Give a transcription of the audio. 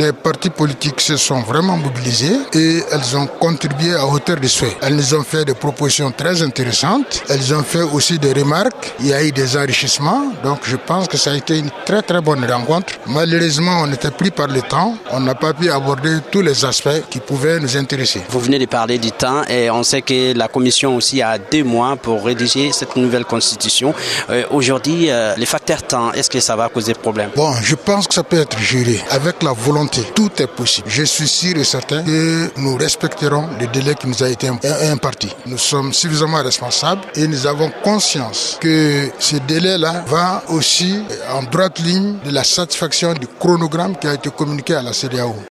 les partis politiques se sont vraiment mobilisés et elles ont contribué à hauteur de souhait. Elles nous ont fait des propositions très intéressantes. Elles ont fait aussi des remarques. Il y a eu des enrichissements. Donc je pense que ça a été une très très bonne rencontre. Malheureusement, on n'était pris par le temps. On n'a pas pu aborder tous les aspects qui pouvaient nous intéresser. Vous venez de parler du temps et on sait que la commission aussi a deux mois pour rédiger cette nouvelle constitution. Euh, Aujourd'hui, euh, les facteurs temps, est-ce que ça va causer problème? Bon, je pense que ça peut être géré avec la Tout est possible. Je suis sûr et certain que nous respecterons le délai qui nous a été imparti. Nous sommes suffisamment responsables et nous avons conscience que ce délai-là va aussi en droite ligne de la satisfaction du chronogramme qui a été communiqué à la CDAO.